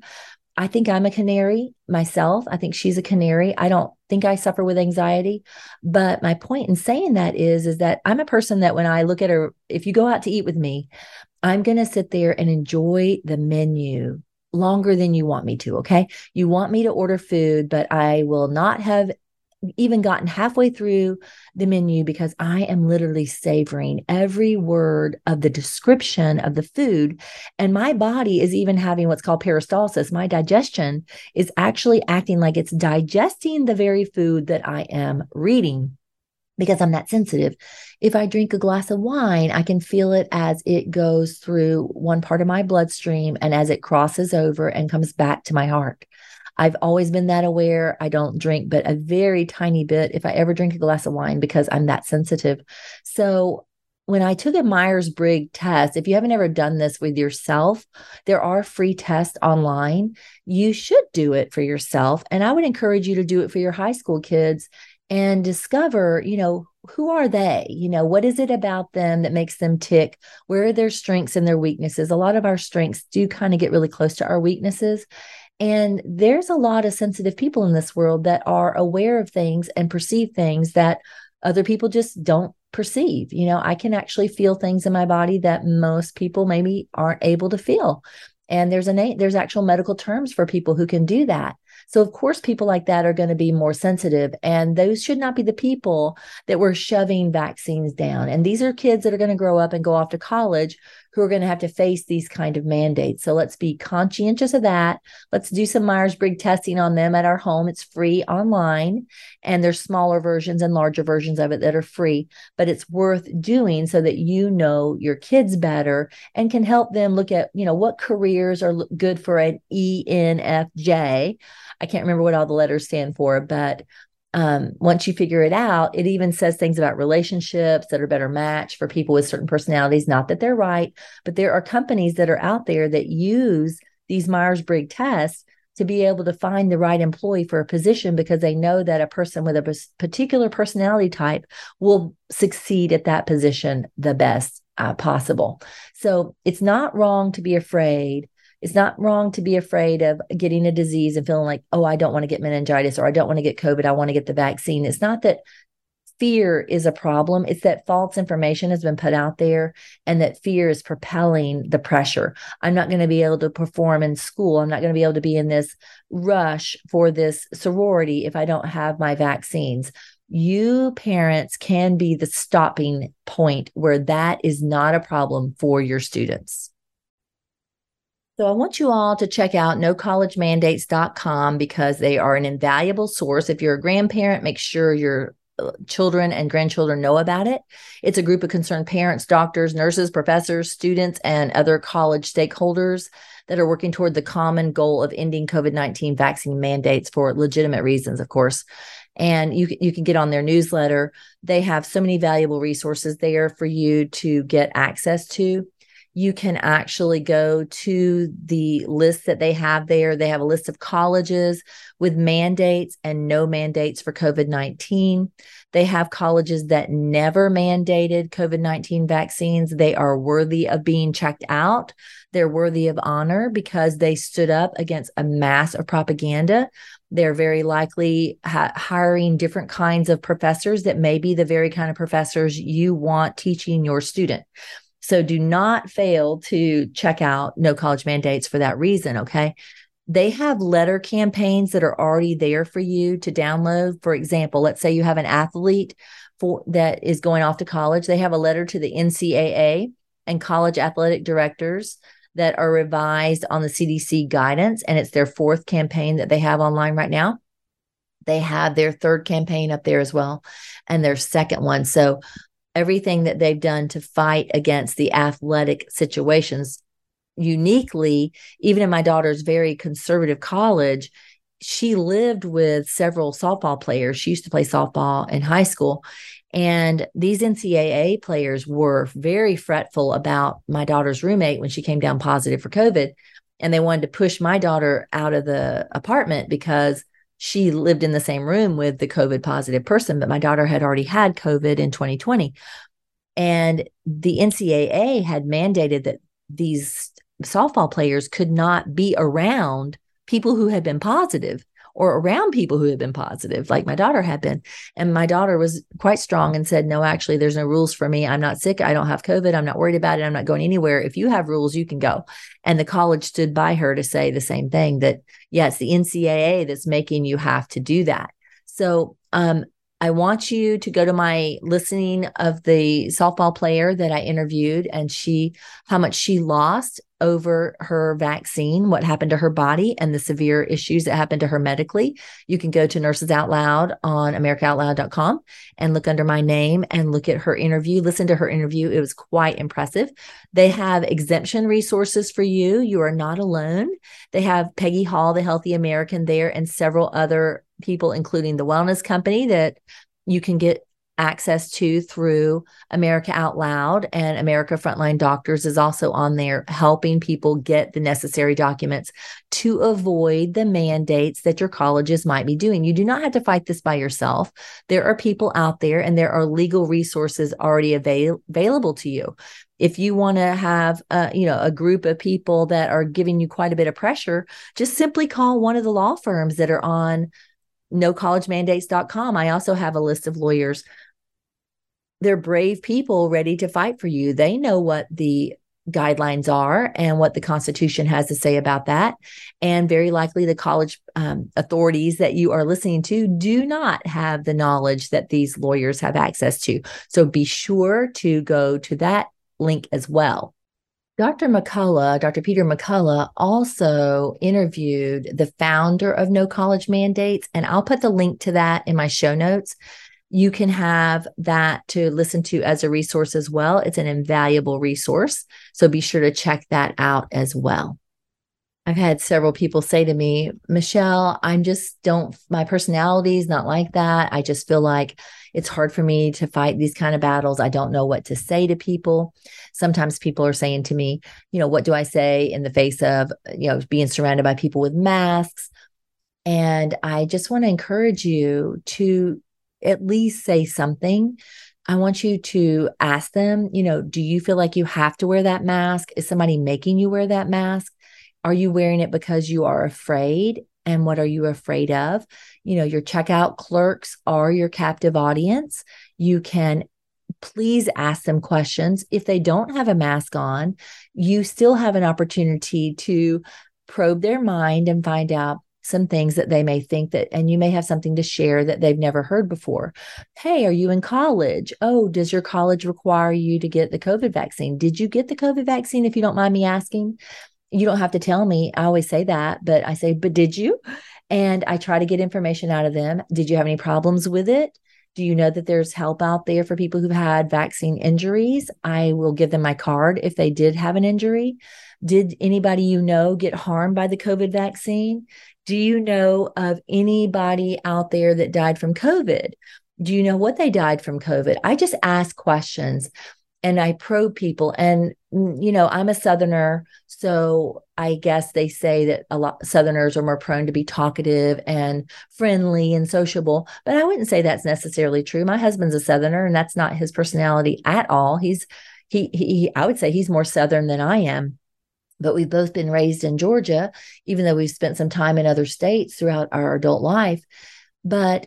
I think I'm a canary myself. I think she's a canary. I don't think I suffer with anxiety, but my point in saying that is is that I'm a person that when I look at her if you go out to eat with me, I'm going to sit there and enjoy the menu longer than you want me to, okay? You want me to order food, but I will not have even gotten halfway through the menu because I am literally savoring every word of the description of the food. And my body is even having what's called peristalsis. My digestion is actually acting like it's digesting the very food that I am reading because I'm that sensitive. If I drink a glass of wine, I can feel it as it goes through one part of my bloodstream and as it crosses over and comes back to my heart. I've always been that aware. I don't drink, but a very tiny bit if I ever drink a glass of wine because I'm that sensitive. So when I took a Myers Briggs test, if you haven't ever done this with yourself, there are free tests online. You should do it for yourself. And I would encourage you to do it for your high school kids and discover, you know, who are they? You know, what is it about them that makes them tick? Where are their strengths and their weaknesses? A lot of our strengths do kind of get really close to our weaknesses. And there's a lot of sensitive people in this world that are aware of things and perceive things that other people just don't perceive. You know, I can actually feel things in my body that most people maybe aren't able to feel. And there's a there's actual medical terms for people who can do that. So, of course, people like that are going to be more sensitive. And those should not be the people that we're shoving vaccines down. And these are kids that are going to grow up and go off to college who are going to have to face these kind of mandates. So let's be conscientious of that. Let's do some Myers Briggs testing on them at our home. It's free online, and there's smaller versions and larger versions of it that are free, but it's worth doing so that you know your kids better and can help them look at, you know, what careers are good for an ENFJ. I can't remember what all the letters stand for, but um, once you figure it out, it even says things about relationships that are better matched for people with certain personalities. Not that they're right, but there are companies that are out there that use these Myers Briggs tests to be able to find the right employee for a position because they know that a person with a particular personality type will succeed at that position the best uh, possible. So it's not wrong to be afraid it's not wrong to be afraid of getting a disease and feeling like, oh, I don't want to get meningitis or I don't want to get COVID. I want to get the vaccine. It's not that fear is a problem. It's that false information has been put out there and that fear is propelling the pressure. I'm not going to be able to perform in school. I'm not going to be able to be in this rush for this sorority if I don't have my vaccines. You parents can be the stopping point where that is not a problem for your students. So I want you all to check out nocollegemandates.com because they are an invaluable source. If you're a grandparent, make sure your uh, children and grandchildren know about it. It's a group of concerned parents, doctors, nurses, professors, students, and other college stakeholders that are working toward the common goal of ending COVID 19 vaccine mandates for legitimate reasons, of course. And you, you can get on their newsletter. They have so many valuable resources there for you to get access to you can actually go to the list that they have there. They have a list of colleges with mandates and no mandates for COVID 19. They have colleges that never mandated COVID 19 vaccines. They are worthy of being checked out. They're worthy of honor because they stood up against a mass of propaganda. They're very likely ha- hiring different kinds of professors that may be the very kind of professors you want teaching your student. So do not fail to check out No College Mandates for that reason. Okay. They have letter campaigns that are already there for you to download. For example, let's say you have an athlete for that is going off to college. They have a letter to the NCAA and college athletic directors that are revised on the CDC guidance. And it's their fourth campaign that they have online right now. They have their third campaign up there as well, and their second one. So everything that they've done to fight against the athletic situations uniquely even in my daughter's very conservative college she lived with several softball players. She used to play softball in high school. And these ncaa players were very fretful about my daughter's roommate when she came down positive for covid. And they wanted to push my daughter out of the apartment because she lived in the same room with the COVID positive person, but my daughter had already had COVID in 2020. And the NCAA had mandated that these softball players could not be around people who had been positive or around people who had been positive, like my daughter had been. And my daughter was quite strong and said, No, actually, there's no rules for me. I'm not sick. I don't have COVID. I'm not worried about it. I'm not going anywhere. If you have rules, you can go. And the college stood by her to say the same thing that, yes, the NCAA that's making you have to do that. So, um, I want you to go to my listening of the softball player that I interviewed and she, how much she lost over her vaccine, what happened to her body, and the severe issues that happened to her medically. You can go to Nurses Out Loud on AmericaOutloud.com and look under my name and look at her interview. Listen to her interview. It was quite impressive. They have exemption resources for you. You are not alone. They have Peggy Hall, the Healthy American, there, and several other people, including the Wellness Company, that you can get access to through America Out Loud and America Frontline Doctors is also on there helping people get the necessary documents to avoid the mandates that your colleges might be doing. You do not have to fight this by yourself. There are people out there and there are legal resources already avail- available to you. If you want to have uh, you know a group of people that are giving you quite a bit of pressure, just simply call one of the law firms that are on nocollegemandates.com. I also have a list of lawyers. They're brave people ready to fight for you. They know what the guidelines are and what the Constitution has to say about that. And very likely the college um, authorities that you are listening to do not have the knowledge that these lawyers have access to. So be sure to go to that link as well. Dr. McCullough, Dr. Peter McCullough, also interviewed the founder of No College Mandates, and I'll put the link to that in my show notes. You can have that to listen to as a resource as well. It's an invaluable resource. So be sure to check that out as well. I've had several people say to me, Michele, I'm just don't, my personality is not like that. I just feel like it's hard for me to fight these kind of battles. I don't know what to say to people. Sometimes people are saying to me, you know, what do I say in the face of, you know, being surrounded by people with masks? And I just want to encourage you to at least say something. I want you to ask them, you know, do you feel like you have to wear that mask? Is somebody making you wear that mask? Are you wearing it because you are afraid? And what are you afraid of? You know, your checkout clerks are your captive audience. You can please ask them questions. If they don't have a mask on, you still have an opportunity to probe their mind and find out some things that they may think that, and you may have something to share that they've never heard before. Hey, are you in college? Oh, does your college require you to get the COVID vaccine? Did you get the COVID vaccine, if you don't mind me asking? You don't have to tell me. I always say that, but I say, but did you? And I try to get information out of them. Did you have any problems with it? Do you know that there's help out there for people who've had vaccine injuries? I will give them my card if they did have an injury. Did anybody you know get harmed by the COVID vaccine? Do you know of anybody out there that died from COVID? Do you know what they died from COVID? I just ask questions and I probe people. And, mm, you know, I'm a Southerner. So I guess they say that a lot Southerners are more prone to be talkative and friendly and sociable. But I wouldn't say that's necessarily true. My husband's a Southerner and that's not his personality at all. He's, he, he, I would say he's more Southern than I am but we've both been raised in Georgia, even though we've spent some time in other states throughout our adult life. But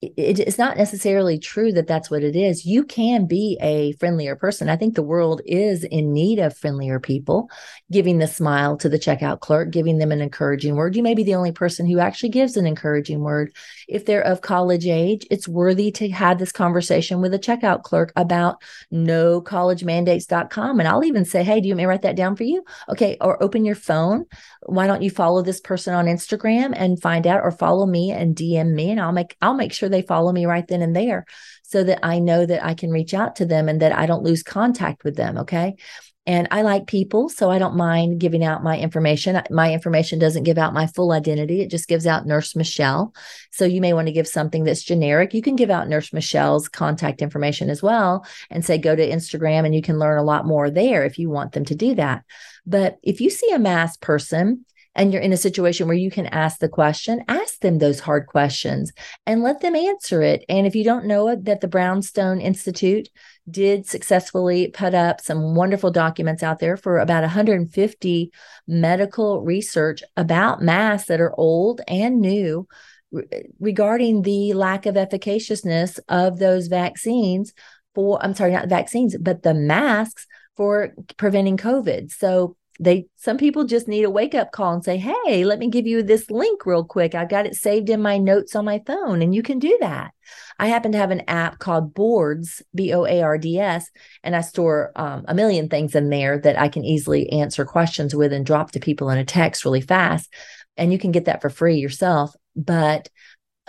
it, it's not necessarily true that that's what it is. You can be a friendlier person. I think the world is in need of friendlier people, giving the smile to the checkout clerk, giving them an encouraging word. You may be the only person who actually gives an encouraging word. If they're of college age, it's worthy to have this conversation with a checkout clerk about nocollegemandates.com. And I'll even say, hey, do you want me to write that down for you? Okay. Or open your phone. Why don't you follow this person on Instagram and find out, or follow me and DM me, and I'll make I'll make sure they follow me right then and there so that I know that I can reach out to them and that I don't lose contact with them. Okay. And I like people, so I don't mind giving out my information. My information doesn't give out my full identity, it just gives out Nurse Michele. So you may want to give something that's generic. You can give out Nurse Michele's contact information as well and say, go to Instagram and you can learn a lot more there if you want them to do that. But if you see a mass person, and you're in a situation where you can ask the question, ask them those hard questions and let them answer it. And if you don't know it, that the Brownstone Institute did successfully put up some wonderful documents out there for about 150 medical research about masks that are old and new regarding the lack of efficaciousness of those vaccines for I'm sorry, not vaccines, but the masks for preventing COVID. So they some people just need a wake up call and say hey let me give you this link real quick. I've got it saved in my notes on my phone and you can do that. I happen to have an app called boards b-o-a-r-d-s and i store um, a million things in there that i can easily answer questions with and drop to people in a text really fast and you can get that for free yourself but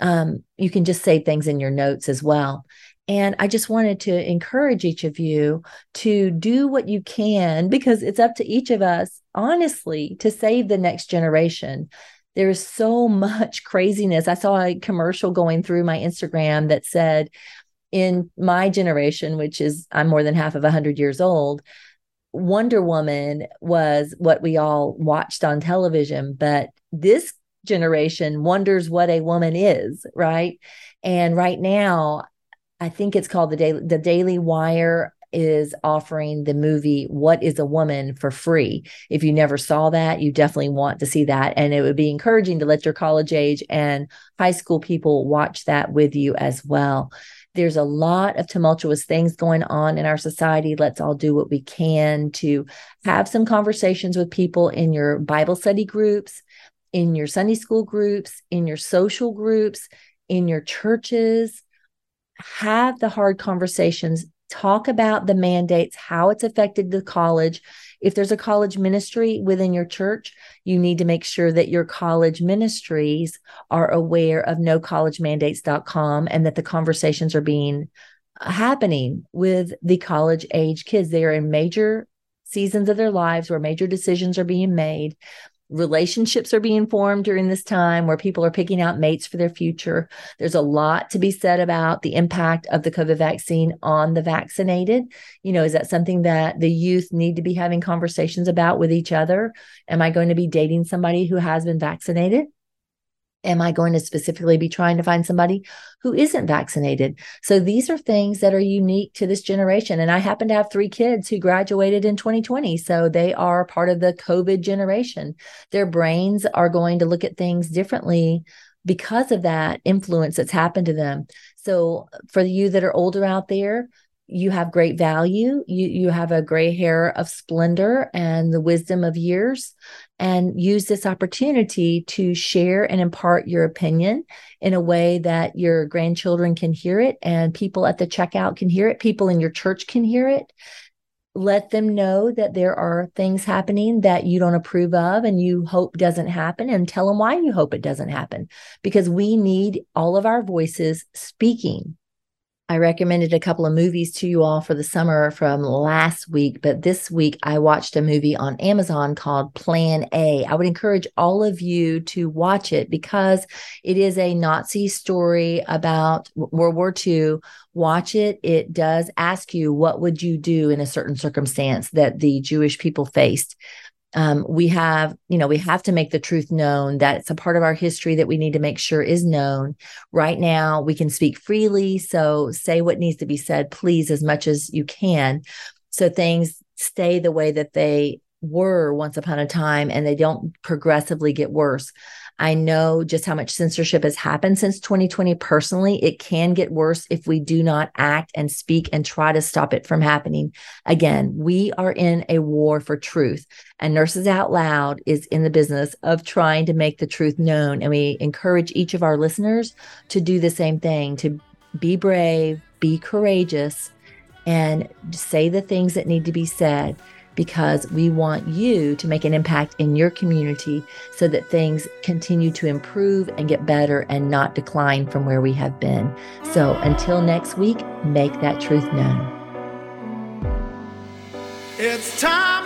um, you can just save things in your notes as well and I just wanted to encourage each of you to do what you can because it's up to each of us, honestly, to save the next generation. There's so much craziness. I saw a commercial going through my Instagram that said, in my generation, which is I'm more than half of 100 years old, Wonder Woman was what we all watched on television. But this generation wonders what a woman is, right? And right now, I think it's called the Daily the Daily Wire is offering the movie What is a Woman for free. If you never saw that, you definitely want to see that. And it would be encouraging to let your college age and high school people watch that with you as well. There's a lot of tumultuous things going on in our society. Let's all do what we can to have some conversations with people in your Bible study groups, in your Sunday school groups, in your social groups, in your churches have the hard conversations, talk about the mandates, how it's affected the college. If there's a college ministry within your church, you need to make sure that your college ministries are aware of nocollegemandates.com and that the conversations are being uh, happening with the college age kids. They are in major seasons of their lives where major decisions are being made relationships are being formed during this time where people are picking out mates for their future. There's a lot to be said about the impact of the COVID vaccine on the vaccinated. You know, is that something that the youth need to be having conversations about with each other? Am I going to be dating somebody who has been vaccinated? Am I going to specifically be trying to find somebody who isn't vaccinated? So these are things that are unique to this generation. And I happen to have three kids who graduated in 2020. So they are part of the COVID generation. Their brains are going to look at things differently because of that influence that's happened to them. So for you that are older out there, you have great value. You you have a gray hair of splendor and the wisdom of years and use this opportunity to share and impart your opinion in a way that your grandchildren can hear it and people at the checkout can hear it, people in your church can hear it. Let them know that there are things happening that you don't approve of and you hope doesn't happen, and tell them why you hope it doesn't happen. Because we need all of our voices speaking I recommended a couple of movies to you all for the summer from last week, but this week I watched a movie on Amazon called Plan A. I would encourage all of you to watch it because it is a Nazi story about World War II. Watch it. It does ask you what would you do in a certain circumstance that the Jewish people faced um, we have you know we have to make the truth known. That it's a part of our history that we need to make sure is known. Right now we can speak freely. So say what needs to be said please as much as you can. So things stay the way that they were once upon a time and they don't progressively get worse I know just how much censorship has happened since 2020 personally. It can get worse if we do not act and speak and try to stop it from happening. Again, we are in a war for truth, and Nurses Out Loud is in the business of trying to make the truth known. And we encourage each of our listeners to do the same thing to be brave, be courageous, and say the things that need to be said because we want you to make an impact in your community so that things continue to improve and get better and not decline from where we have been. So until next week, make that truth known. It's time